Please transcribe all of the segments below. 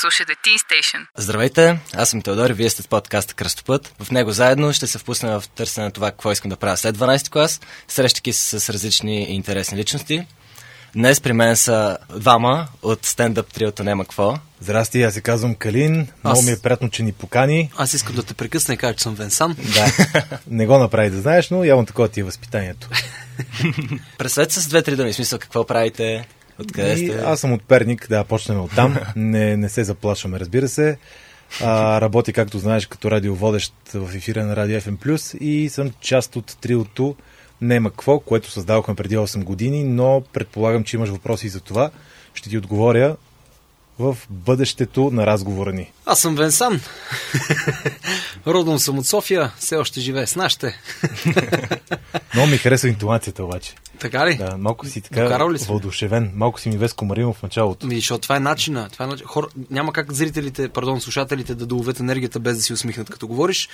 Слушайте Teen Station. Здравейте, аз съм Теодор и вие сте с подкаста Кръстопът. В него заедно ще се впуснем в търсене на това, какво искам да правя след 12 клас, срещайки се с различни и интересни личности. Днес при мен са двама от стендъп триото Нема какво. Здрасти, аз се казвам Калин. Много Аз- ми е приятно, че ни покани. Аз искам да те прекъсна и кажа, че съм Венсан. Да, не го направи да знаеш, но явно такова ти е възпитанието. Представете с две-три думи, смисъл какво правите, откъде сте. аз съм от Перник, да, почнем от там. Не, не се заплашваме, разбира се. А, работя, както знаеш, като радиоводещ в ефира на Радио FM+, и съм част от триото Нема какво, което създавахме преди 8 години, но предполагам, че имаш въпроси за това. Ще ти отговоря в бъдещето на разговора ни. Аз съм Венсан. Родом съм от София, все още живее с нашите. Много ми харесва интонацията обаче. Така ли? Да, малко си така Докарал ли въодушевен. Малко си ми Веско Маринов в началото. Ми, защото това е начина. Това е начин. Хора, няма как зрителите, пардон, слушателите да доловят енергията без да си усмихнат като говориш.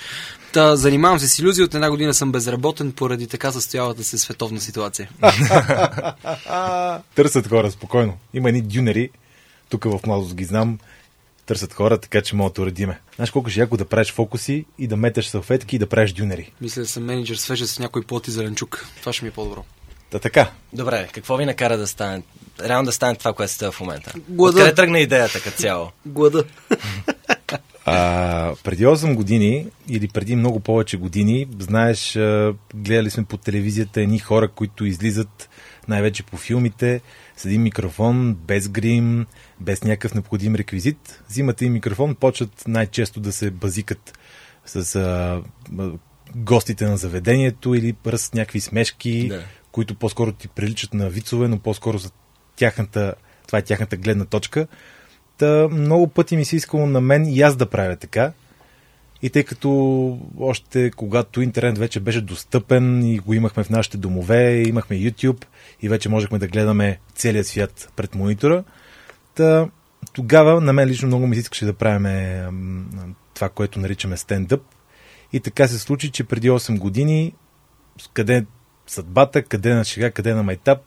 Та, занимавам се с иллюзии. От една година съм безработен поради така състоялата се световна ситуация. Търсят хора спокойно. Има едни дюнери, тук в младост ги знам, търсят хора, така че могат да уредиме. Знаеш колко ще яко да правиш фокуси и да метеш салфетки и да правиш дюнери. Мисля да съм менеджер свежа с някой плод и зеленчук. Това ще ми е по-добро. Та така. Добре, какво ви накара да стане, реално да стане това, което сте в момента? Глада. Откъде тръгна идеята като цяло? Глада. А, преди 8 години или преди много повече години, знаеш, гледали сме по телевизията едни хора, които излизат най-вече по филмите, с един микрофон, без грим, без някакъв необходим реквизит. Взимат един микрофон, почват най-често да се базикат с а, а, гостите на заведението или пръст някакви смешки, Да. Които по-скоро ти приличат на вицове, но по-скоро за тяхната, това е тяхната гледна точка. Та, много пъти ми се искало на мен и аз да правя така. И тъй като още когато интернет вече беше достъпен и го имахме в нашите домове, имахме YouTube и вече можехме да гледаме целият свят пред монитора, та, тогава на мен лично много ми се искаше да правим това, което наричаме стендъп. И така се случи, че преди 8 години, къде съдбата, къде на шега, къде на майтап,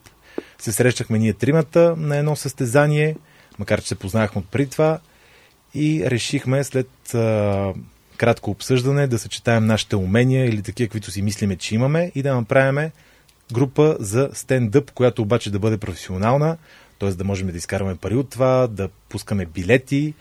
се срещахме ние тримата на едно състезание, макар че се познахме от преди това, и решихме след а, кратко обсъждане да съчетаем нашите умения или такива, които си мислиме, че имаме и да направим група за стендъп, която обаче да бъде професионална, т.е. да можем да изкарваме пари от това, да пускаме билети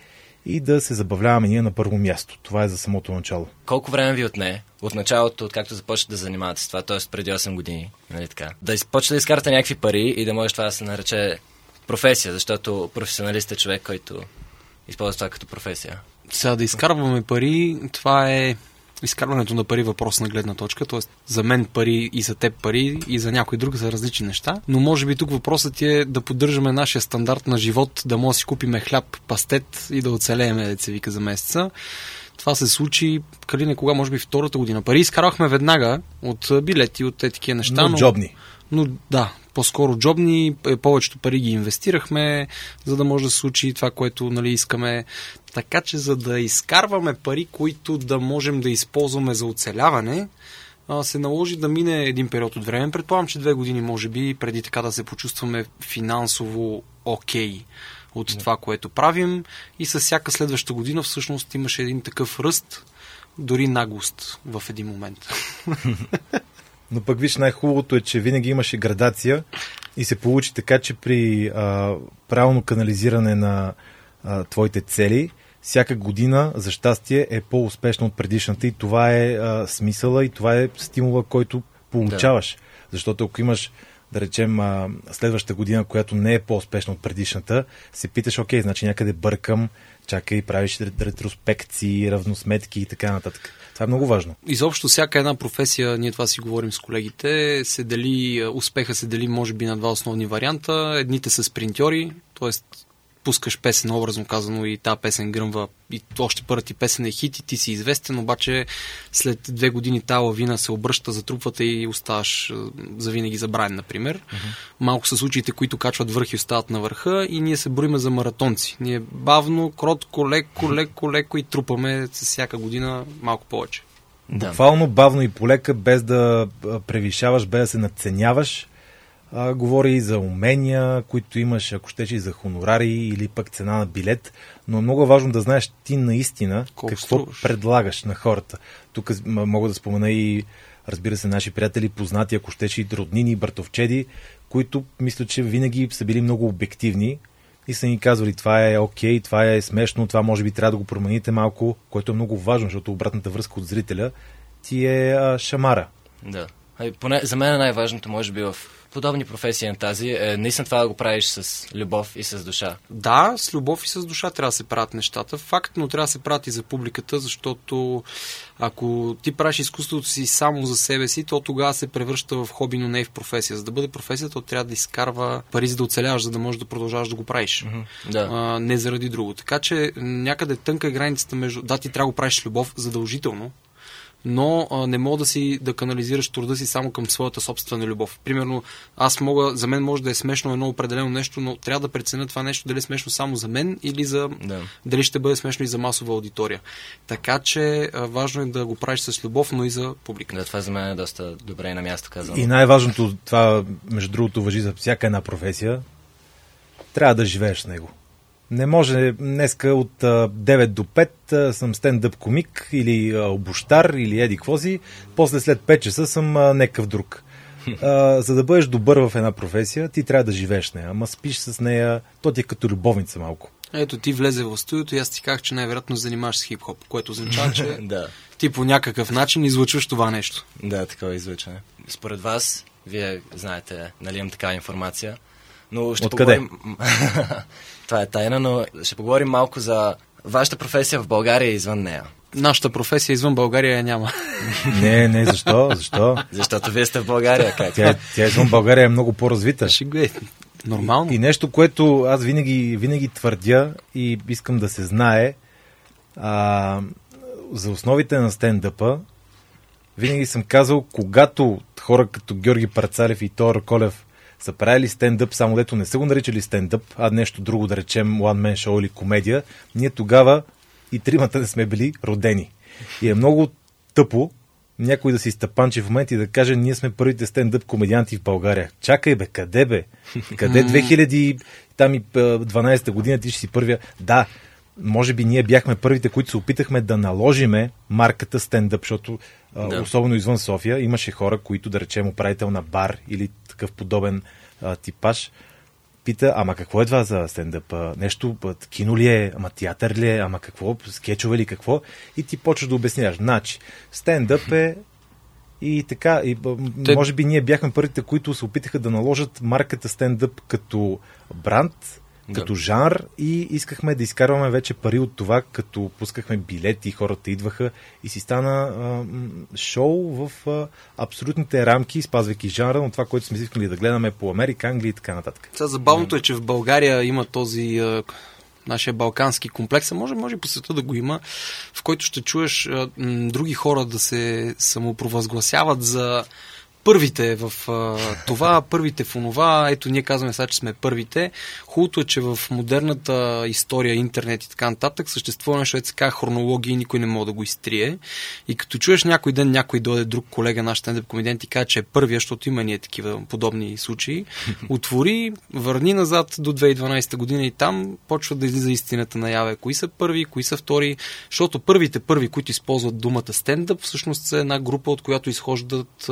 и да се забавляваме ние на първо място. Това е за самото начало. Колко време ви отне от началото, откакто започнете да занимавате с това, т.е. преди 8 години, нали така? Да почнете да изкарате някакви пари и да може това да се нарече професия, защото професионалист е човек, който използва това като професия. Сега да изкарваме пари, това е изкарването на пари е въпрос на гледна точка, т.е. за мен пари и за теб пари и за някой друг са различни неща, но може би тук въпросът е да поддържаме нашия стандарт на живот, да може да си купиме хляб, пастет и да оцелееме, да се вика за месеца. Това се случи, Калина, кога може би втората година. Пари изкарахме веднага от билети, от е такива неща. Но джобни. Но да, по-скоро джобни, е, повечето пари ги инвестирахме, за да може да се случи това, което нали, искаме. Така че за да изкарваме пари, които да можем да използваме за оцеляване, се наложи да мине един период от време. Предполагам, че две години, може би, преди така да се почувстваме финансово окей от това, което правим. И с всяка следваща година всъщност имаше един такъв ръст, дори наглост в един момент. Но пък виж, най-хубавото е, че винаги имаше градация и се получи така, че при а, правилно канализиране на а, твоите цели, всяка година, за щастие, е по-успешна от предишната и това е а, смисъла и това е стимула, който получаваш. Да. Защото ако имаш, да речем, а, следващата година, която не е по-успешна от предишната, се питаш, окей, значи някъде бъркам, чакай, правиш рет- ретроспекции, равносметки и така нататък. Това е много важно. Изобщо всяка една професия, ние това си говорим с колегите, се дели, успеха се дели може би на два основни варианта. Едните са спринтьори, т.е. пускаш песен, образно казано, и тази песен гръмва, и още първата ти песен е хит и ти си известен, обаче след две години тази лавина се обръща, затрупвате и оставаш завинаги забравен, например. Uh-huh. Малко са случаите, които качват върх и остават на върха и ние се броиме за маратонци. Ние бавно, кротко, леко, леко, леко и трупаме с всяка година малко повече. Да. Буквално бавно и полека, без да превишаваш, без да се надценяваш, а, говори и за умения, които имаш, ако щеш и за хонорари или пък цена на билет, но е много важно да знаеш ти наистина Колко какво струваш. предлагаш на хората. Тук мога да спомена и, разбира се, наши приятели, познати, ако щеш и роднини, братовчеди, които мисля, че винаги са били много обективни и са ни казвали това е окей, това е смешно, това може би трябва да го промените малко, което е много важно, защото обратната връзка от зрителя ти е а, шамара. Да. Ай, поне, за мен най-важното, може би, в подобни професии на тази е наистина това да го правиш с любов и с душа. Да, с любов и с душа трябва да се правят нещата. Факт, но трябва да се правят и за публиката, защото ако ти правиш изкуството си само за себе си, то тогава се превръща в хоби, но не и в професия. За да бъде професия, то трябва да изкарва пари, за да оцеляваш, за да можеш да продължаваш да го правиш. Да. А, не заради друго. Така че някъде тънка е границата между... Да, ти трябва да го правиш с любов, задължително, но а, не мога да си да канализираш труда си само към своята собствена любов. Примерно, аз мога, за мен може да е смешно едно определено нещо, но трябва да преценя това нещо дали е смешно само за мен или за Да. дали ще бъде смешно и за масова аудитория. Така че а, важно е да го правиш с любов, но и за публика. Да, това за мен е доста добре и на място казано. И най-важното, това между другото въжи за всяка една професия, трябва да живееш с него. Не може днеска от а, 9 до 5 а, съм стендъп комик или обощар или еди какво си, после след 5 часа съм некъв друг. А, за да бъдеш добър в една професия, ти трябва да живееш нея. Ама спиш с нея, то ти е като любовница малко. Ето ти влезе в студиото и аз ти казах, че най-вероятно се занимаваш с хип-хоп, което означава, че да. ти по някакъв начин излъчваш това нещо. Да, такова излъчване. Според вас, вие знаете, нали имам такава информация, но ще Откъде? поговорим... Това е тайна, но ще поговорим малко за вашата професия в България и извън нея. Нашата професия извън България я няма. Не, не, защо? Защо? Защото вие сте в България, как? Тя, тя извън България е много по-развита. Е. Нормално. И нещо, което аз винаги, винаги твърдя и искам да се знае, а, за основите на стендъпа, винаги съм казал, когато хора като Георги Парцалев и Тор Колев са правили стендъп, само дето не са го наричали стендъп, а нещо друго, да речем one man show или комедия, ние тогава и тримата не сме били родени. И е много тъпо някой да се изтъпанчи в момент и да каже, ние сме първите стендъп комедианти в България. Чакай бе, къде бе? Къде 2000, там и 12 година ти ще си първия? Да, може би ние бяхме първите, които се опитахме да наложиме марката стендъп, защото Да. особено извън София имаше хора, които да речем управител на бар или такъв подобен а, типаж, пита, ама какво е това за стендъп? Нещо, кино ли е, ама театър ли е, ама какво, скетчове ли какво? И ти почваш да обясняваш. Значи, стендъп е и така, и, Те- може би ние бяхме първите, които се опитаха да наложат марката стендъп като бранд, Да. като жанр и искахме да изкарваме вече пари от това, като пускахме билети, хората идваха и си стана а, шоу в а, абсолютните рамки, спазвайки жанра на това, което сме искали да гледаме по Америка, Англия и така нататък. Сега забавното е, че в България има този а, нашия балкански комплекс, а може, може и по света да го има, в който ще чуеш а, м, други хора да се самопровъзгласяват за първите в а, това, първите в онова. Ето, ние казваме сега, че сме първите. Хубавото е, че в модерната история, интернет и така нататък, съществува нещо, се казва хронология и никой не може да го изтрие. И като чуеш някой ден някой дойде друг колега, наш стендъп комедиант и каже, че е първия, защото има ние такива подобни случаи, отвори, върни назад до 2012 година и там почва да излиза истината наяве. Кои са първи, кои са втори, защото първите първи, които използват думата стендъп, всъщност са една група, от която изхождат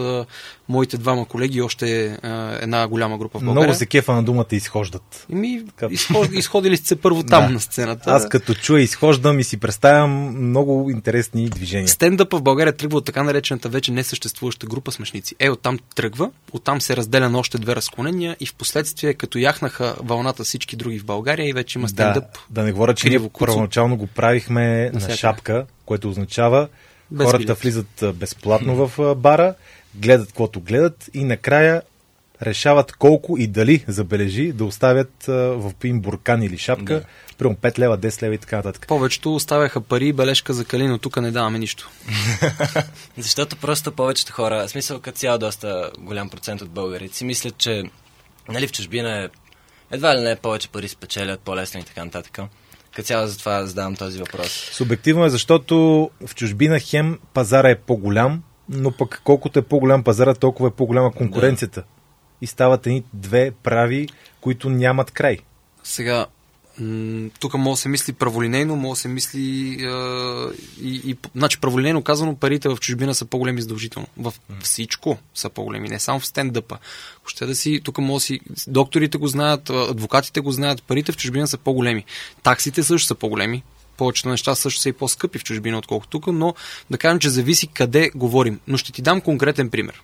моите двама колеги и още а, една голяма група в България. Много се кефа на думата изхождат. Еми, Така. изход, изходили сте първо там Да. на сцената. Аз като чуя изхождам и си представям много интересни движения. Стендъпа в България тръгва от така наречената вече несъществуваща група смешници. Е, оттам тръгва, оттам се разделя на още две разклонения и в последствие, като яхнаха вълната всички други в България и вече има стендъп. Да, да не говоря, че ние първоначално го правихме на Навсякъде. шапка, което означава Без хората билет. влизат безплатно в бара, гледат каквото гледат и накрая решават колко и дали, забележи, да оставят а, в един буркан или шапка, Да. примерно 5 лева, 10 лева и така нататък. Повечето оставяха пари и бележка за калино, тук не даваме нищо. Защото просто повечето хора, в смисъл като цяло доста голям процент от българите си мислят, че нали, в чужбина е едва ли не повече пари спечелят, по-лесно и така нататък. Като цяло затова задавам този въпрос. Субективно е, защото в чужбина хем пазара е по-голям, но пък колкото е по-голям пазара, толкова е по-голяма конкуренцията. и стават едни две прави, които нямат край. Сега, тук може да се мисли праволинейно, може да се мисли е, и, и, значи праволинейно казано, парите в чужбина са по-големи задължително. В всичко са по-големи, не само в стендъпа. Ще да си, тук може да си, докторите го знаят, адвокатите го знаят, парите в чужбина са по-големи. Таксите също са по-големи, повечето неща също са и по-скъпи в чужбина, отколкото тук, но да кажем, че зависи къде говорим. Но ще ти дам конкретен пример.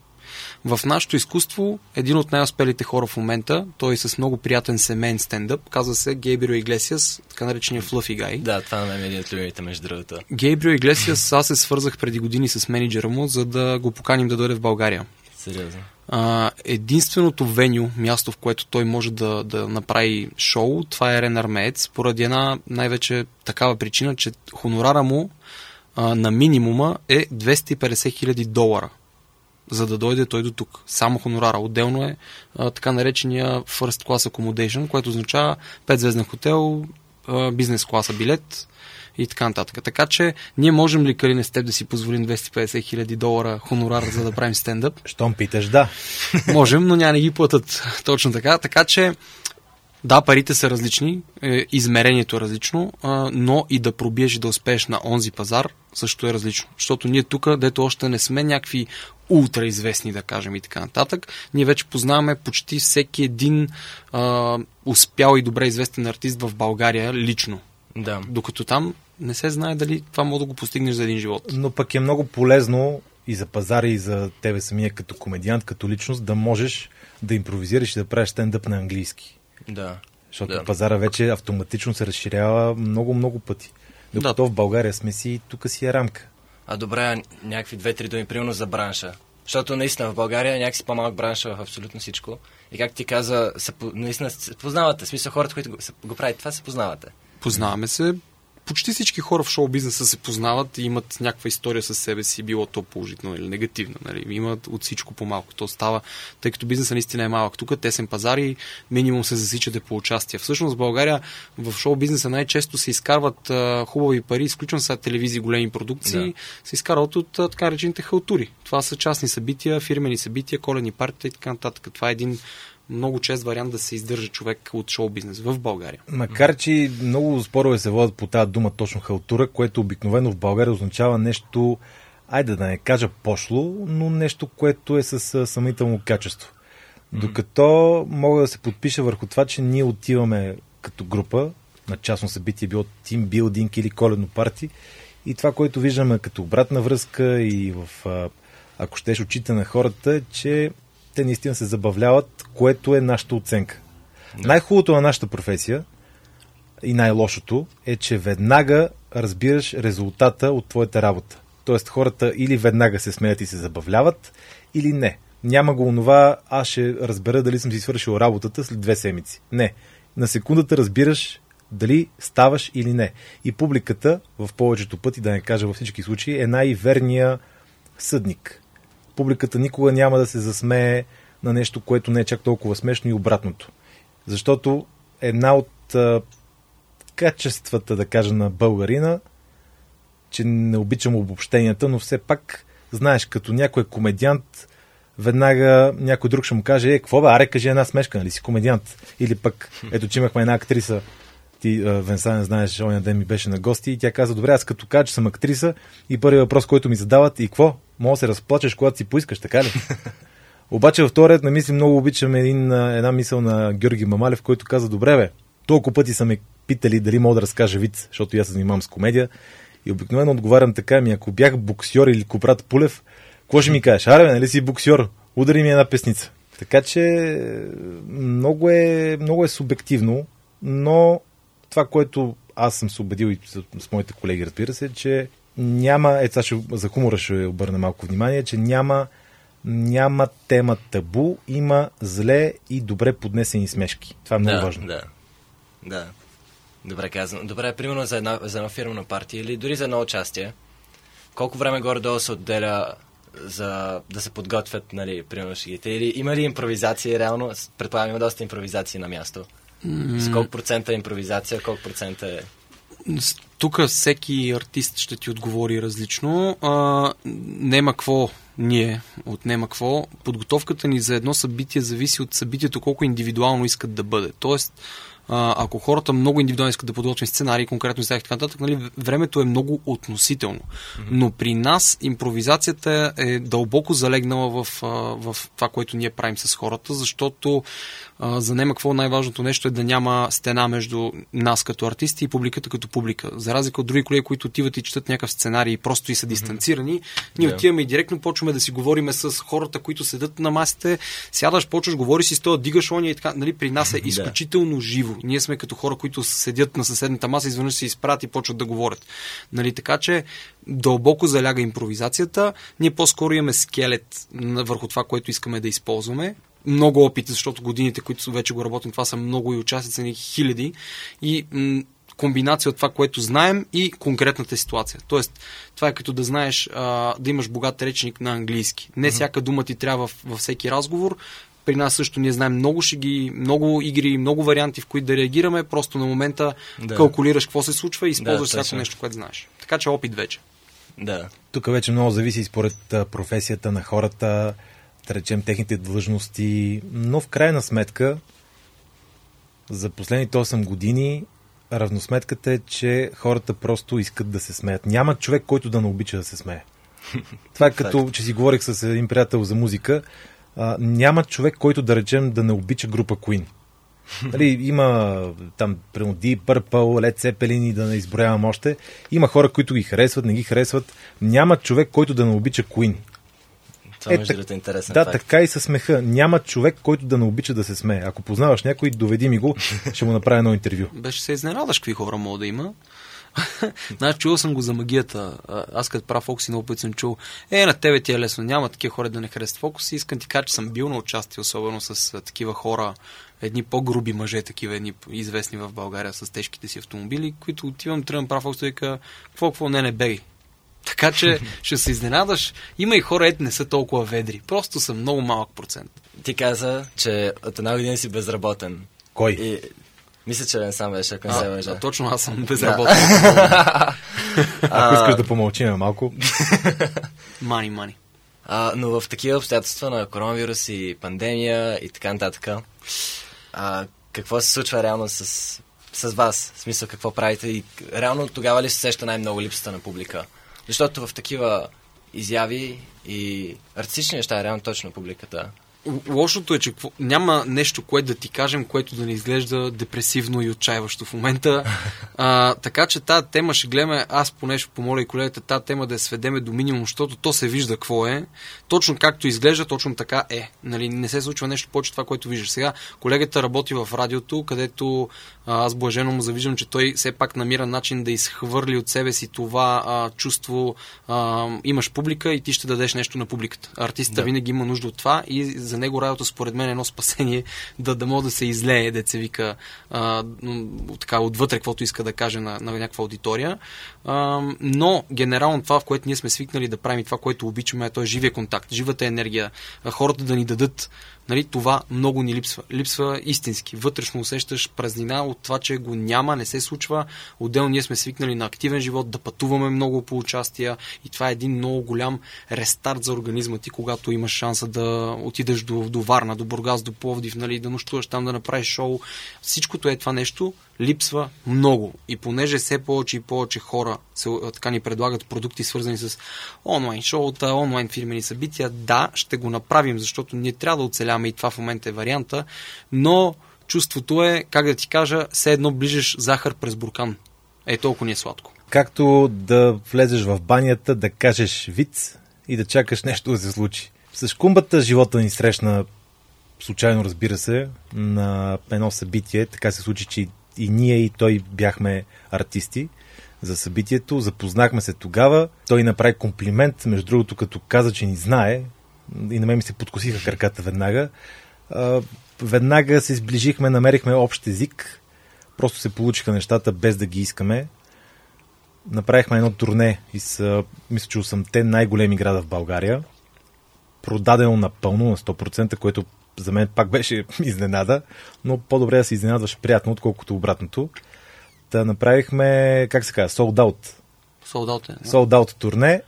В нашето изкуство, един от най-успелите хора в момента, той е с много приятен семейен стендъп, казва се Гейбрио Иглесиас, така наречения Fluffy Guy. Да, това на мен е един от любимите, между другото. Гейбрио Иглесиас, аз се свързах преди години с менеджера му, за да го поканим да дойде в България. Сериозно. А, единственото веню, място в което той може да, да направи шоу, това е Рен Армеец, поради една най-вече такава причина, че хонорара му а, на минимума е 250 хиляди долара за да дойде той до тук. Само хонорара. Отделно е а, така наречения First Class Accommodation, което означава 5-звезден хотел, бизнес класа билет и така нататък. Така че ние можем ли, Карине, с теб да си позволим 250 хиляди долара хонорар, за да правим стендъп? Щом питаш, да. Можем, но няма да ги платят. Точно така. Така че да, парите са различни, е, измерението е различно, но и да пробиеш и да успееш на онзи пазар също е различно. Защото ние тук, дето още не сме някакви ултра известни, да кажем и така нататък, ние вече познаваме почти всеки един а, успял и добре известен артист в България лично. Да. Докато там не се знае дали това може да го постигнеш за един живот. Но пък е много полезно и за пазара, и за тебе самия като комедиант, като личност, да можеш да импровизираш и да правиш стендъп на английски. Да. Защото да. пазара вече автоматично се разширява много-много пъти. Докато да. в България сме си, тук си е рамка. А добре, някакви две-три думи, примерно за бранша. Защото наистина в България някакси по-малък бранш в абсолютно всичко. И как ти каза, се, наистина се познавате. В смисъл хората, които го, го правят това, се познавате. Познаваме се почти всички хора в шоу бизнеса се познават и имат някаква история със себе си, било то положително или негативно. Нали? Имат от всичко по-малко. То става, тъй като бизнеса наистина е малък. Тук тесен пазар и минимум се засичате по участие. Всъщност в България в шоу бизнеса най-често се изкарват а, хубави пари, изключвам сега телевизии, големи продукции, да. се изкарват от а, така речените халтури. Това са частни събития, фирмени събития, коледни партии и така нататък. Това е един много чест вариант да се издържа човек от шоу бизнес в България. Макар, че много спорове се водят по тази дума точно халтура, което обикновено в България означава нещо, айде да не кажа пошло, но нещо, което е с съмнително качество. Докато мога да се подпиша върху това, че ние отиваме като група на частно събитие, било тимбилдинг или коледно парти, и това, което виждаме като обратна връзка и в, ако щеш, очите на хората, че те наистина се забавляват, което е нашата оценка. Да. Най-хубавото на нашата професия и най-лошото е, че веднага разбираш резултата от твоята работа. Тоест хората или веднага се смеят и се забавляват, или не. Няма го онова, аз ще разбера дали съм си свършил работата след две седмици. Не. На секундата разбираш дали ставаш или не. И публиката, в повечето пъти, да не кажа във всички случаи, е най-верния съдник публиката никога няма да се засмее на нещо, което не е чак толкова смешно и обратното. Защото една от а, качествата, да кажа, на българина, че не обичам обобщенията, но все пак, знаеш, като някой комедиант, веднага някой друг ще му каже, е, какво бе, аре, кажи една смешка, нали си комедиант. Или пък, ето, че имахме една актриса, ти, Венсан, знаеш, оня ден ми беше на гости и тя каза, добре, аз като кажа, че съм актриса и първият въпрос, който ми задават, и какво? Мога да се разплачеш, когато си поискаш, така ли? Обаче във вторият на мисли много обичам един, една мисъл на Георги Мамалев, който каза, добре бе, толкова пъти са ме питали дали мога да разкажа вид, защото аз се занимавам с комедия. И обикновено отговарям така, ми ако бях боксьор или Копрат Пулев, какво ще ми кажеш? Аре, нали си боксьор? Удари ми една песница. Така че много е, много е субективно, но това, което аз съм се убедил и с, с моите колеги, разбира се, че няма, е, сега ще, за хумора ще обърна малко внимание, че няма, няма тема табу, има зле и добре поднесени смешки. Това е много да, важно. Да, да. Добре казано. Добре, примерно за една, за една фирмена партия или дори за едно участие, колко време горе-долу се отделя за да се подготвят, нали, примерно шегите? Или има ли импровизация реално? Предполагам, има доста импровизации на място. Mm. С колко процента е импровизация, колко процента е... Тук всеки артист ще ти отговори различно. А, нема какво ние отнема какво. Подготовката ни за едно събитие зависи от събитието колко индивидуално искат да бъде. Тоест, а, ако хората много индивидуално искат да подготвим сценарии, конкретно за така нататък, нали, времето е много относително. Mm-hmm. Но при нас импровизацията е дълбоко залегнала в, в това, което ние правим с хората, защото а, за nema какво най-важното нещо е да няма стена между нас като артисти и публиката като публика. За разлика от други колеги, които отиват и четат някакъв сценарий и просто и са дистанцирани, ние yeah. отиваме и директно почваме да си говориме с хората, които седат на масите, сядаш, почваш, говориш си с това, дигаш ония и така. Нали, при нас е изключително живо. Ние сме като хора, които седят на съседната маса, изведнъж се изпрат и почват да говорят. Нали, така че дълбоко заляга импровизацията. Ние по-скоро имаме скелет върху това, което искаме да използваме много опит, защото годините, които вече го работим, това са много и участници ни хиляди. И м- комбинация от това, което знаем и конкретната ситуация. Тоест, това е като да знаеш а, да имаш богат речник на английски. Не mm-hmm. всяка дума ти трябва във всеки разговор. При нас също ние знаем много шеги, много игри, много варианти, в които да реагираме. Просто на момента да. калкулираш какво се случва и използваш да, всяко нещо, което знаеш. Така че опит вече. Да. Тук вече много зависи според професията на хората, да речем, техните длъжности, но в крайна сметка за последните 8 години равносметката е, че хората просто искат да се смеят. Няма човек, който да не обича да се смее. Това е като, че си говорих с един приятел за музика. А, няма човек, който да речем да не обича група Queen. Нали, има там, примерно, Deep Purple, Led Zeppelin и да не изброявам още. Има хора, които ги харесват, не ги харесват. Няма човек, който да не обича Queen. Това е, между другото е интересен Да, факт. така и със смеха. Няма човек, който да не обича да се смее. Ако познаваш някой, доведи ми го, ще му направя едно интервю. Беше се изненадаш какви хора мога да има. Значи, чувал съм го за магията. Аз като прав фокус и много път съм чул. Е, на тебе ти е лесно. Няма такива хора да не харесват фокус. И искам ти кажа, че съм бил на участие, особено с такива хора, едни по-груби мъже, такива едни известни в България с тежките си автомобили, които отивам, тръгвам прав фокус и вика, какво, какво, не, не бей. Така че ще се изненадаш. Има и хора, ето не са толкова ведри. Просто са много малък процент. Ти каза, че от една година си безработен. Кой? И, мисля, че не сам беше, ако не се лъжа. Точно аз съм безработен. ако искаш да помълчим малко. Мани, мани. А, но в такива обстоятелства на коронавирус и пандемия и така нататък, а, какво се случва реално с, с вас? В смисъл, какво правите? И реално тогава ли се сеща най-много липсата на публика? Защото в такива изяви и артистични неща, реално точно публиката Лошото е, че няма нещо, което да ти кажем, което да не изглежда депресивно и отчаиващо в момента. А, така че тази тема ще гледаме, аз поне ще помоля и колегата, тази тема да я сведеме до минимум, защото то се вижда какво е. Точно както изглежда, точно така е. Нали, не се случва нещо повече това, което виждаш. Сега колегата работи в радиото, където аз блажено му завиждам, че той все пак намира начин да изхвърли от себе си това а, чувство. А, имаш публика и ти ще дадеш нещо на публиката. Артистът да. винаги има нужда от това и за него радиото според мен е едно спасение да, да може да се излее, деца вика а, така отвътре, каквото иска да каже на, на някаква аудитория. А, но генерално това, в което ние сме свикнали да правим и това, което обичаме, е той живия контакт, живата енергия, хората да ни дадат Нали, това много ни липсва. Липсва истински. Вътрешно усещаш празнина от това, че го няма, не се случва. Отделно ние сме свикнали на активен живот, да пътуваме много по участия и това е един много голям рестарт за организма ти, когато имаш шанса да отидеш до, до Варна, до Бургас, до Пловдив, нали, да нощуваш там, да направиш шоу. Всичкото е това нещо липсва много. И понеже все повече и повече хора се, така ни предлагат продукти, свързани с онлайн шоута, онлайн фирмени събития, да, ще го направим, защото ние трябва да оцеляваме и това в момента е варианта, но чувството е, как да ти кажа, все едно ближеш захар през буркан. Е, толкова ни е сладко. Както да влезеш в банята, да кажеш виц и да чакаш нещо да се случи. С кумбата живота ни срещна случайно, разбира се, на едно събитие. Така се случи, че и ние и той бяхме артисти за събитието. Запознахме се тогава. Той направи комплимент, между другото, като каза, че ни знае. И на мен ми се подкосиха краката веднага. Веднага се сближихме, намерихме общ език. Просто се получиха нещата без да ги искаме. Направихме едно турне и с, мисля, че 8-те най-големи града в България. Продадено напълно на 100%, което за мен пак беше изненада, но по-добре да се изненадваш приятно, отколкото обратното. Та направихме, как се казва, sold out. Sold out е. Sold out турне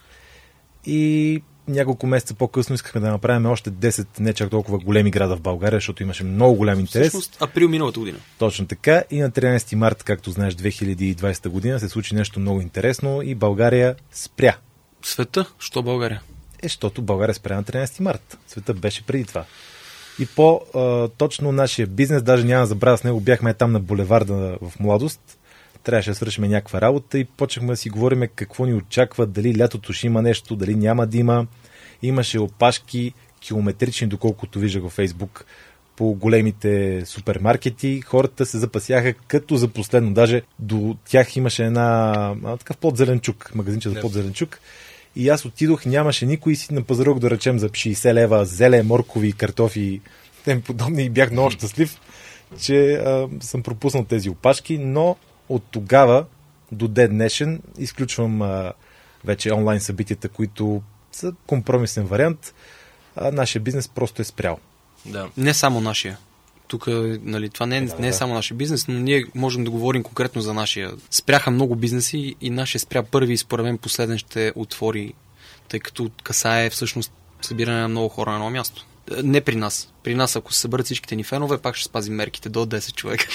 и няколко месеца по-късно искахме да направим още 10 не чак толкова големи града в България, защото имаше много голям интерес. Всъщност, април миналата година. Точно така. И на 13 март, както знаеш, 2020 година се случи нещо много интересно и България спря. Света? Що България? Е, защото България спря на 13 март. Света беше преди това. И по-точно нашия бизнес, даже няма да забравя с него, бяхме там на булеварда в младост, трябваше да свършим някаква работа и почнахме да си говорим какво ни очаква, дали лятото ще има нещо, дали няма да има. Имаше опашки километрични, доколкото виждах във Фейсбук, по големите супермаркети. Хората се запасяха като за последно. Даже до тях имаше една такъв подзеленчук, магазинче за подзеленчук. И аз отидох, нямаше никой си на пазарок да речем за 60 лева зеле, моркови, картофи, тем подобни и бях много щастлив, че а, съм пропуснал тези опашки, но от тогава до ден днешен изключвам а, вече онлайн събитията, които са компромисен вариант. А, нашия бизнес просто е спрял. Да. Не само нашия. Тук, нали, това не, е, да, не е да. само нашия бизнес, но ние можем да говорим конкретно за нашия. Спряха много бизнеси и нашия спря първи и според мен последен ще отвори, тъй като касае всъщност събиране на много хора на едно място. Не при нас. При нас, ако се съберат всичките ни фенове, пак ще спазим мерките до 10 човека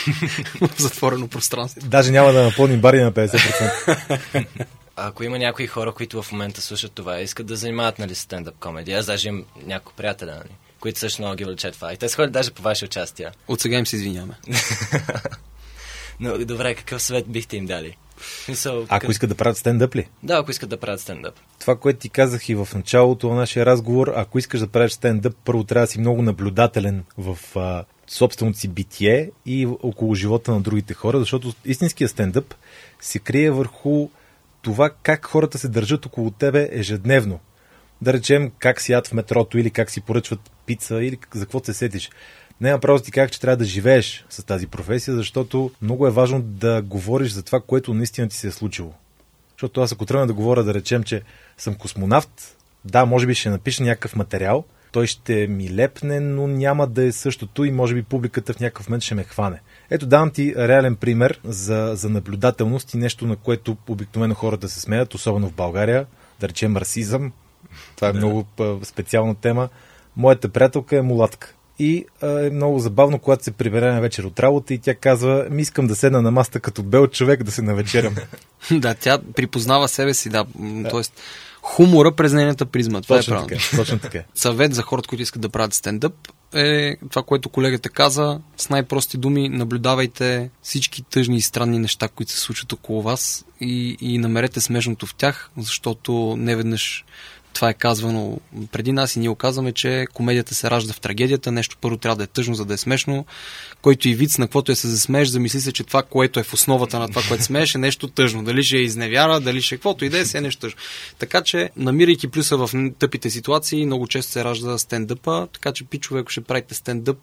в затворено пространство. Даже няма да напълним бари на 50%. Ако има някои хора, които в момента слушат това искат да занимават нали, стендъп комедия, аз даже имам някои приятели, нали, които също много ги влече това. И те сходят даже по ваше участие. От сега им се извиняваме. Но добре, какъв съвет бихте им дали? Мисъл, ако как... искат да правят стендъп ли? Да, ако искат да правят стендъп. Това, което ти казах и в началото на нашия разговор, ако искаш да правиш стендъп, първо трябва да си много наблюдателен в а, собственото си битие и около живота на другите хора, защото истинския стендъп се крие върху това как хората се държат около тебе ежедневно. Да речем как си яд в метрото или как си поръчват пица или за какво се сетиш. Не просто ти как, че трябва да живееш с тази професия, защото много е важно да говориш за това, което наистина ти се е случило. Защото аз ако тръгна да говоря, да речем, че съм космонавт, да, може би ще напиша някакъв материал, той ще ми лепне, но няма да е същото и може би публиката в някакъв момент ще ме хване. Ето давам ти реален пример за, за наблюдателност и нещо, на което обикновено хората се смеят, особено в България, да речем расизъм. Това е да. много специална тема. Моята приятелка е мулатка. И а, е много забавно, когато се прибере на вечер от работа и тя казва, ми искам да седна на маста като бел човек да се навечерям. да, тя припознава себе си, да. да. Тоест, хумора през нейната призма. Това е точно е правилно. Така, точно така. Съвет за хората, които искат да правят стендъп е това, което колегата каза. С най-прости думи, наблюдавайте всички тъжни и странни неща, които се случват около вас и, и намерете смешното в тях, защото не веднъж това е казвано преди нас и ние оказваме, че комедията се ражда в трагедията. Нещо първо трябва да е тъжно, за да е смешно. Който и вид на каквото е се засмееш, замисли се, че това, което е в основата на това, което смееш, е нещо тъжно. Дали ще е изневяра, дали ще е каквото и да е, си е нещо тъжно. Така че, намирайки плюса в тъпите ситуации, много често се ражда стендъпа. Така че, пичове, ако ще правите стендъп,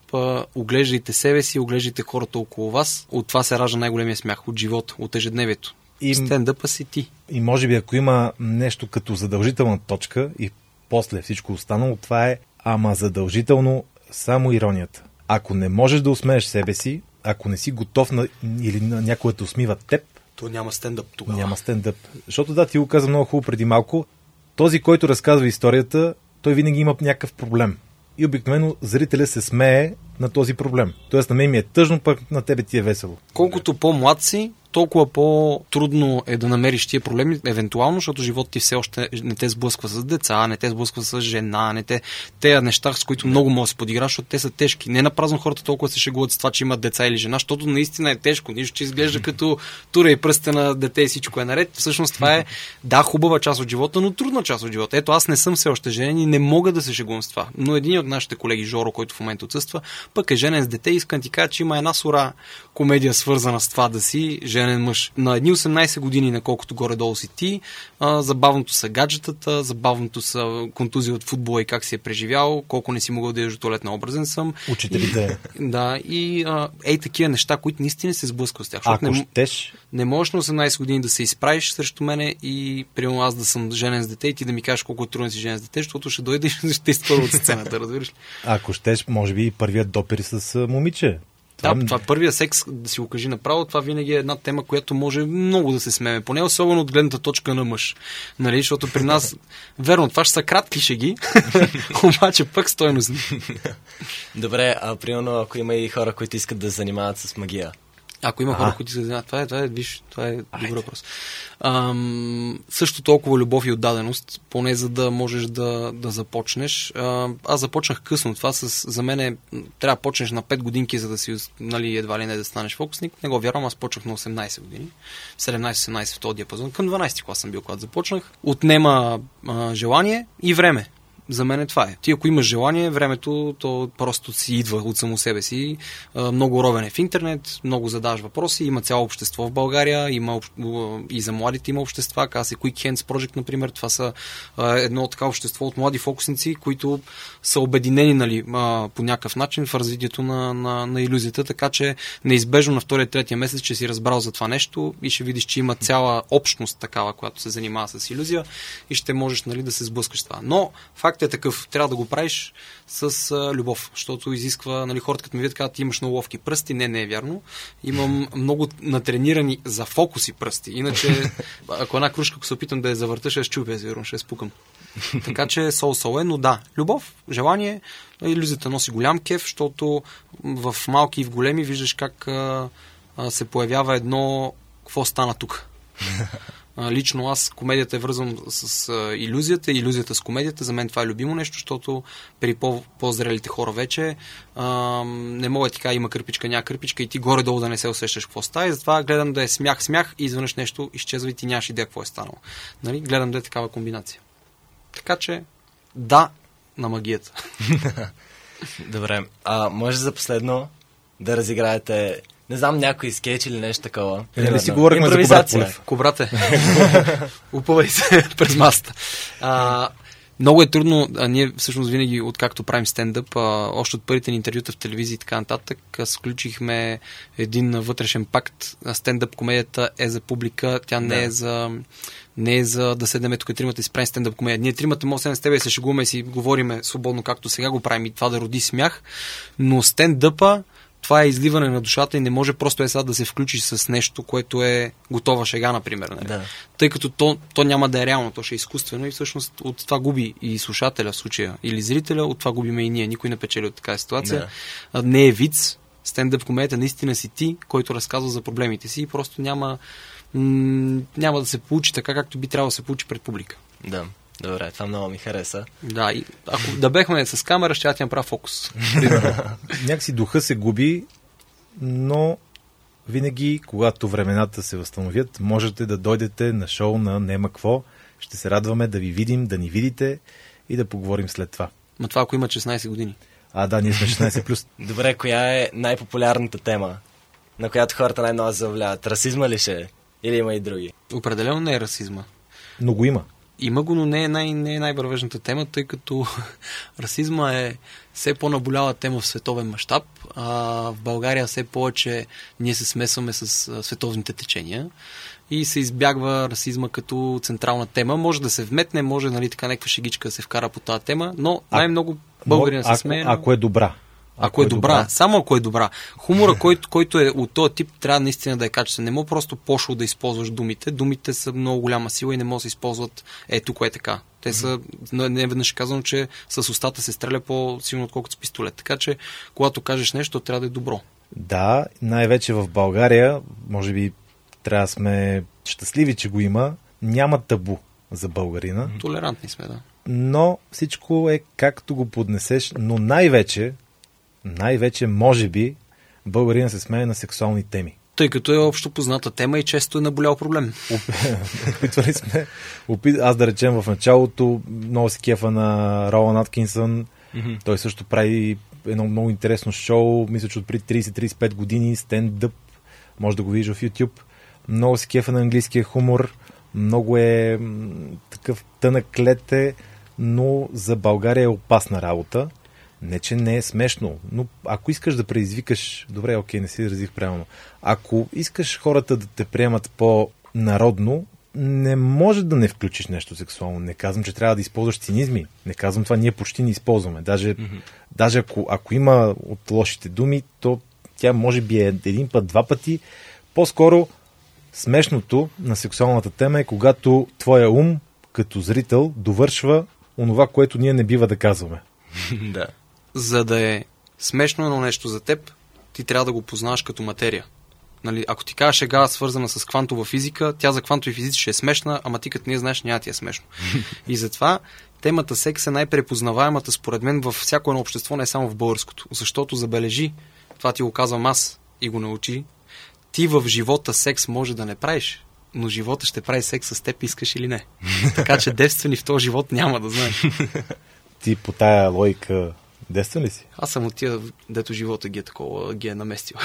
оглеждайте себе си, оглеждайте хората около вас. От това се ражда най-големия смях от живота, от ежедневието. И, стендъпа си ти. И може би ако има нещо като задължителна точка и после всичко останало, това е ама задължително само иронията. Ако не можеш да усмееш себе си, ако не си готов на, или на някой да усмива теб, то няма стендъп тогава. Няма стендъп. Защото да, ти го каза много хубаво преди малко. Този, който разказва историята, той винаги има някакъв проблем. И обикновено зрителя се смее на този проблем. Тоест на мен ми е тъжно, пък на тебе ти е весело. Колкото по-млад си, толкова по-трудно е да намериш тия проблеми, евентуално, защото живота ти все още не те сблъсква с деца, не те сблъсква с жена, не те, те неща, с които много може да се подиграш, защото те са тежки. Не напразно хората толкова се шегуват с това, че имат деца или жена, защото наистина е тежко. Нищо, че изглежда като тура и пръста на дете и всичко е наред. Всъщност това е, да, хубава част от живота, но трудна част от живота. Ето аз не съм все още женен и не мога да се шегувам с това. Но един от нашите колеги, Жоро, който в момента отсъства, пък е женен с дете и искам ти кажа, че има една сура комедия свързана с това да си женен мъж. На едни 18 години, наколкото горе-долу си ти, а, забавното са гаджетата, забавното са контузии от футбола и как си е преживял, колко не си могъл да еш до туалетна образен съм. Учителите. Да, и а, ей такива неща, които наистина се сблъсква с тях. Ако не, щеш... не можеш на 18 години да се изправиш срещу мене и примерно аз да съм женен с дете и ти да ми кажеш колко е трудно си женен с дете, защото ще дойдеш и ще изпълва от сцената, разбираш ли? Ако щеш, може би и първият допир с момиче Това, да, това първия секс, да си го кажи направо, това винаги е една тема, която може много да се смеме. Поне особено от гледната точка на мъж. Нали, защото при нас, верно, това ще са кратки шеги, обаче пък стойностни. Добре, а примерно ако има и хора, които искат да занимават с магия, ако има хора, които се занимават, това е, това е, виж, това е добър въпрос. Ам, също толкова любов и отдаденост, поне за да можеш да, да започнеш. А, аз започнах късно. Това с, за мен е, трябва да почнеш на 5 годинки, за да си, нали, едва ли не да станеш фокусник. Не го вярвам, аз почнах на 18 години. 17-18 в този диапазон. Към 12 клас съм бил, когато започнах. Отнема а, желание и време за мен е това е. Ти ако имаш желание, времето то просто си идва от само себе си. Много ровен е в интернет, много задаваш въпроси, има цяло общество в България, има и за младите има общества, каза се Quick Hands Project, например, това са едно така общество от млади фокусници, които са обединени нали, по някакъв начин в развитието на, на, на иллюзията, така че неизбежно на втория, третия месец ще си разбрал за това нещо и ще видиш, че има цяла общност такава, която се занимава с иллюзия и ще можеш нали, да се сблъскаш това. Но факт факт е такъв. Трябва да го правиш с а, любов, защото изисква, нали, хората като ми видят, казват, имаш много ловки пръсти. Не, не е вярно. Имам много натренирани за фокуси пръсти. Иначе, ако една кружка, ако се опитам да я завърта, ще я щупя, верно, ще я спукам. Така че сол-сол е, но да, любов, желание, иллюзията носи голям кеф, защото в малки и в големи виждаш как а, а, се появява едно какво стана тук. Лично аз комедията е вързвам с иллюзията, иллюзията с комедията. За мен това е любимо нещо, защото при по- по-зрелите хора вече а, не мога ти кажа има кърпичка, няма кърпичка и ти горе-долу да не се усещаш какво става. И затова гледам да е смях, смях и изведнъж нещо изчезва и ти нямаш идея какво е станало. Нали? Гледам да е такава комбинация. Така че, да, на магията. Добре. А може за последно да разиграете не знам, някой скетч или нещо такова. Е, не си говорихме за Кобрат Полев. Кобрате. Упъвай се през маста. А, много е трудно, а ние всъщност винаги, откакто правим стендъп, а, още от първите ни интервюта в телевизия и така нататък, сключихме един вътрешен пакт. Стендъп комедията е за публика, тя не е за не е за да седнем тук тримата и си правим стендъп комедия. Ние тримата може да с тебе и се шегуваме и си говориме свободно, както сега го правим и това да роди смях, но стендъпа това е изливане на душата и не може просто е сега да се включи с нещо, което е готова шега, например. Нали? Да. Тъй като то, то няма да е реално, то ще е изкуствено и всъщност от това губи и слушателя в случая или зрителя, от това губиме и ние. Никой не печели от такава ситуация. Да. Не е виц. Стендъп комедията наистина си ти, който разказва за проблемите си и просто няма, м- няма да се получи така, както би трябвало да се получи пред публика. Да. Добре, това много ми хареса. Да, и ако да бехме с камера, ще ти направя фокус. Някакси духа се губи, но винаги, когато времената се възстановят, можете да дойдете на шоу на Нема Кво. Ще се радваме да ви видим, да ни видите и да поговорим след това. Ма това ако има 16 години. А, да, ние сме 16 плюс. Добре, коя е най-популярната тема, на която хората най-много заявляват? Расизма ли ще е? Или има и други? Определено не е расизма. Но го има. Има го, но не е, най- не е най-вървежната тема, тъй като расизма е все по-наболяла тема в световен мащаб. В България все повече ние се смесваме с а, световните течения и се избягва расизма като централна тема. Може да се вметне, може нали, така някаква шегичка да се вкара по тази тема, но най-много българина се смее. Ако е добра. Ако, ако е, е добра, добра, само ако е добра. Хумора, който, който е от този тип, трябва наистина да е качествен. Не мога просто пошло да използваш думите. Думите са много голяма сила и не могат да се използват е тук е така. Те са, не веднъж казано, че с устата се стреля по-силно, отколкото с пистолет. Така че, когато кажеш нещо, трябва да е добро. Да, най-вече в България, може би трябва да сме щастливи, че го има. Няма табу за българина. Толерантни сме, да. Но всичко е както го поднесеш, но най-вече най-вече, може би, българина се смее на сексуални теми. Тъй като е общо позната тема и често е наболял проблем. Опитвали сме. Опит... Аз да речем в началото много се кефа на Ролан Аткинсън. Mm-hmm. Той също прави едно много интересно шоу. Мисля, че от преди 30-35 години стендъп. Може да го видиш в YouTube. Много се кефа на английския хумор. Много е такъв тънък лете, но за България е опасна работа. Не, че не е смешно, но ако искаш да предизвикаш... Добре, окей, не си изразих правилно. Ако искаш хората да те приемат по-народно, не може да не включиш нещо сексуално. Не казвам, че трябва да използваш цинизми. Не казвам това, ние почти не използваме. Даже, mm-hmm. даже ако, ако има от лошите думи, то Тя може би е един път, два пъти. По-скоро смешното на сексуалната тема е когато твоя ум, като зрител, довършва онова, което ние не бива да казваме. да. За да е смешно едно нещо за теб, ти трябва да го познаваш като материя. Нали, ако ти кажеш шега свързана с квантова физика, тя за квантови физици ще е смешна, ама ти като не знаеш, няма ти е смешно. И затова темата секс е най-препознаваемата според мен във всяко едно общество, не само в българското. Защото забележи, това ти го казвам аз и го научи, ти в живота секс може да не правиш, но живота ще прави секс с теб, искаш или не. Така че девствени в този живот няма да знаеш. Ти по тая логика Дестен ли си? Аз съм от тия, дето живота ги е такова, ги е наместил.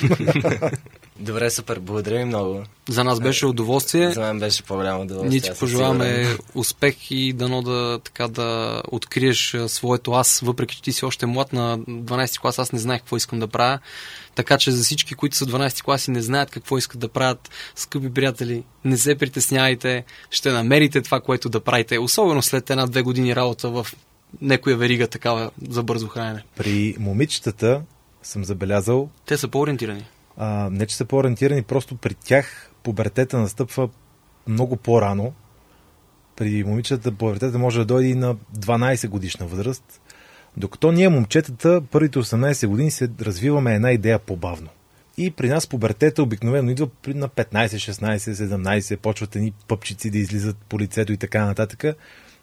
Добре, супер. Благодаря ви много. За нас беше удоволствие. За мен беше по-голямо удоволствие. Ние ти пожелаваме успех и дано да, така, да откриеш своето аз, въпреки че ти си още млад на 12 клас, аз не знаех какво искам да правя. Така че за всички, които са 12 класи не знаят какво искат да правят, скъпи приятели, не се притеснявайте, ще намерите това, което да правите. Особено след една-две години работа в некоя верига такава за бързо хранене. При момичетата съм забелязал... Те са по-ориентирани. А, не, че са по-ориентирани, просто при тях пубертета настъпва много по-рано. При момичетата пубертета може да дойде и на 12 годишна възраст, докато ние момчетата първите 18 години се развиваме една идея по-бавно. И при нас пубертета обикновено идва на 15, 16, 17, почват едни пъпчици да излизат по лицето и така нататък.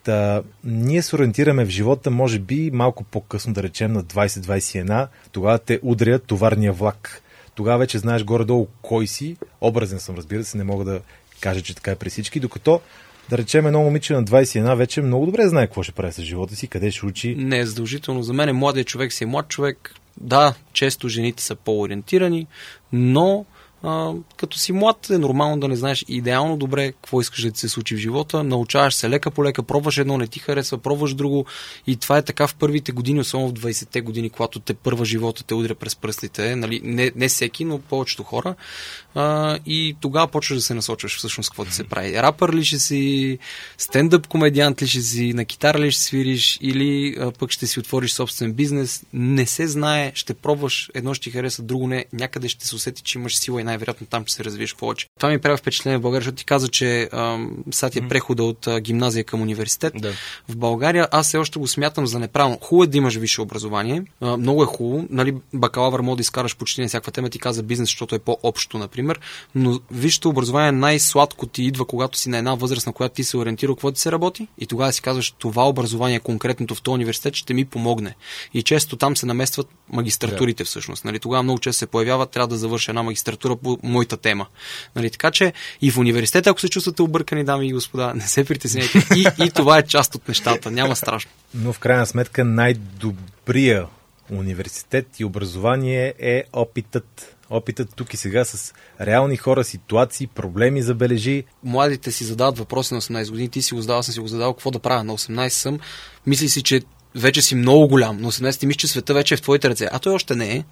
Та, ние се ориентираме в живота, може би, малко по-късно, да речем на 20-21, тогава те удря товарния влак. Тогава вече знаеш горе-долу кой си. Образен съм, разбира се, не мога да кажа, че така е при всички, докато да речем едно момиче на 21 вече много добре знае какво ще прави с живота си, къде ще учи. Не е задължително. За мен младият човек си е млад човек. Да, често жените са по-ориентирани, но а, като си млад е нормално да не знаеш идеално добре какво искаш да ти се случи в живота. Научаваш се лека по лека, пробваш едно, не ти харесва, пробваш друго. И това е така в първите години, особено в 20-те години, когато те първа живота те удря през пръстите. Нали? Не, не всеки, но повечето хора. А, и тогава почваш да се насочваш всъщност какво ти се прави. Рапър ли ще си, стендъп комедиант ли ще си, на китара ли ще свириш или а, пък ще си отвориш собствен бизнес. Не се знае, ще пробваш, едно ще ти хареса, друго не. Някъде ще се усети, че имаш сила и най-вероятно там ще се развиеш повече. Това ми прави впечатление в България, защото ти каза, че сега ти е прехода от а, гимназия към университет. Да. В България аз все още го смятам за неправилно. Хубаво е да имаш висше образование. А, много е хубаво. Нали, бакалавър може да изкараш почти на всяка тема. Ти каза бизнес, защото е по-общо, например. Но висшето образование най-сладко ти идва, когато си на една възраст, на която ти се ориентира, какво ти се работи. И тогава си казваш, това образование конкретното в този университет ще ми помогне. И често там се наместват магистратурите всъщност. Нали, тогава много често се появява, трябва да завърша една магистратура по моята тема. Нали, така че и в университета, ако се чувствате объркани, дами и господа, не се притесняйте. И, и това е част от нещата. Няма страшно. Но в крайна сметка най-добрия университет и образование е опитът. Опитът тук и сега с реални хора, ситуации, проблеми, забележи. Младите си задават въпроси на 18 години, ти си го задавал, съм си го задал, какво да правя на 18 съм. Мисли си, че вече си много голям, но 18 ти мислиш, че света вече е в твоите ръце. А той още не е.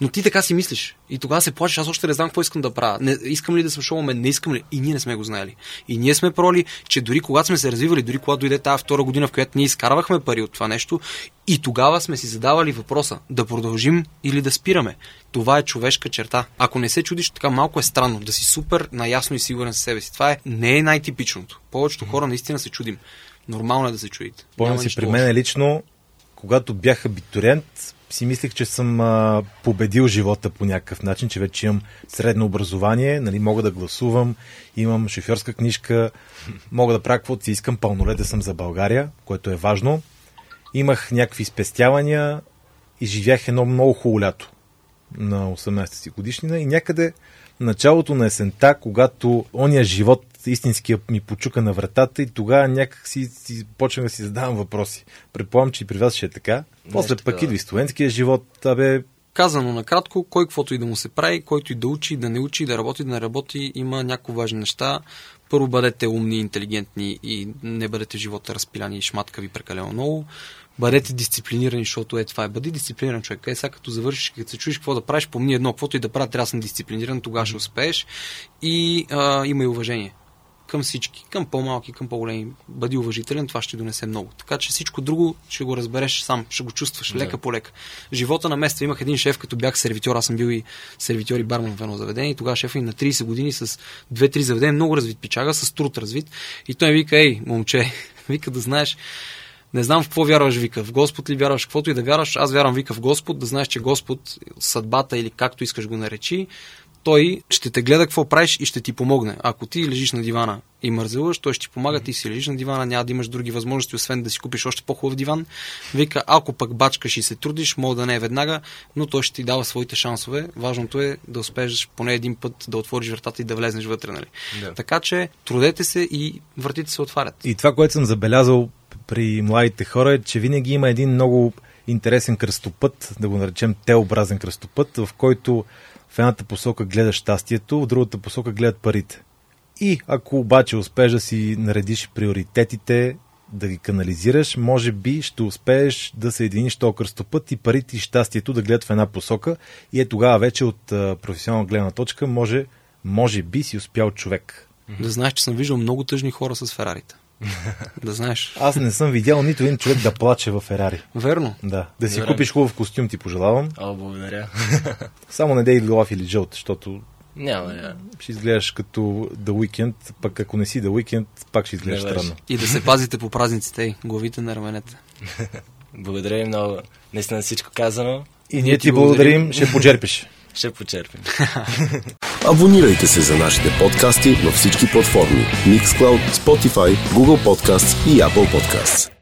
Но ти така си мислиш. И тогава се плачеш, аз още не знам какво искам да правя. Не, искам ли да съм шоумен, не искам ли. И ние не сме го знаели. И ние сме проли, че дори когато сме се развивали, дори когато дойде тази втора година, в която ние изкарвахме пари от това нещо, и тогава сме си задавали въпроса да продължим или да спираме. Това е човешка черта. Ако не се чудиш, така малко е странно да си супер наясно и сигурен със себе си. Това е, не е най-типичното. Повечето хора наистина се чудим. Нормално е да се чудите. Помня си при мен лично, когато бях абитуриент, си мислех, че съм а, победил живота по някакъв начин, че вече имам средно образование, нали, мога да гласувам, имам шофьорска книжка, мога да правя каквото си искам, пълнолетен съм за България, което е важно. Имах някакви спестявания и живях едно много хубаво лято на 18 си годишнина и някъде началото на есента, когато ония живот истинския ми почука на вратата и тогава някак си, си почнах да си задавам въпроси. Предполагам, че и при вас ще е така. После Нещо пък такова. идва и студентския живот. Абе, Казано накратко, кой каквото и да му се прави, който и да учи, да не учи, да работи, да не работи, има някои важни неща. Първо бъдете умни, интелигентни и не бъдете живота разпиляни и шматкави прекалено много. Бъдете дисциплинирани, защото е това е. Бъди дисциплиниран човек. Е, сега като завършиш, като се чуеш какво да правиш, помни едно, каквото и да правя, трябва да съм дисциплиниран, тогава ще успееш. И а, има и уважение към всички, към по-малки, към по-големи. Бъди уважителен, това ще донесе много. Така че всичко друго ще го разбереш сам, ще го чувстваш лека по лека. Живота на места. Имах един шеф, като бях сервитьор, аз съм бил и сервитьор и барман в едно заведение. И тогава шефа и на 30 години с 2-3 заведения, много развит пичага, с труд развит. И той ми вика, ей, момче, вика да знаеш, не знам в какво вярваш, вика. В Господ ли вярваш, каквото и да вярваш. Аз вярвам, вика, в Господ, да знаеш, че Господ, съдбата или както искаш го наречи, той ще те гледа какво правиш и ще ти помогне. Ако ти лежиш на дивана и мързелаш, той ще ти помага, ти си лежиш на дивана, няма да имаш други възможности, освен да си купиш още по-хубав диван. Вика, ако пък бачкаш и се трудиш, мога да не е веднага, но той ще ти дава своите шансове. Важното е да успееш поне един път да отвориш вратата и да влезнеш вътре. Нали? Да. Така че трудете се и вратите се отварят. И това, което съм забелязал при младите хора е, че винаги има един много интересен кръстопът, да го наречем теобразен кръстопът, в който в едната посока гледаш щастието, в другата посока гледат парите. И ако обаче успееш да си наредиш приоритетите, да ги канализираш, може би ще успееш да се единиш този кръстопът и парите и щастието да гледат в една посока и е тогава вече от професионална гледна точка може, може би си успял човек. Да знаеш, че съм виждал много тъжни хора с Ферарите. да знаеш. Аз не съм видял нито един човек да плаче в Ферари. Верно. Да. Да си Верно. купиш хубав костюм ти пожелавам. О, благодаря. Само не дей глав или жълт, защото няма, няма. Ще изгледаш като The Weekend, пък ако не си The Weekend, пак ще изгледаш странно. И да се пазите по празниците, главите на раменете. Благодаря ви много. Наистина всичко казано. И ние ти благодарим, благодарим. ще почерпиш. Ще почерпим. Абонирайте се за нашите подкасти на всички платформи Mixcloud, Spotify, Google Podcasts и Apple Podcasts.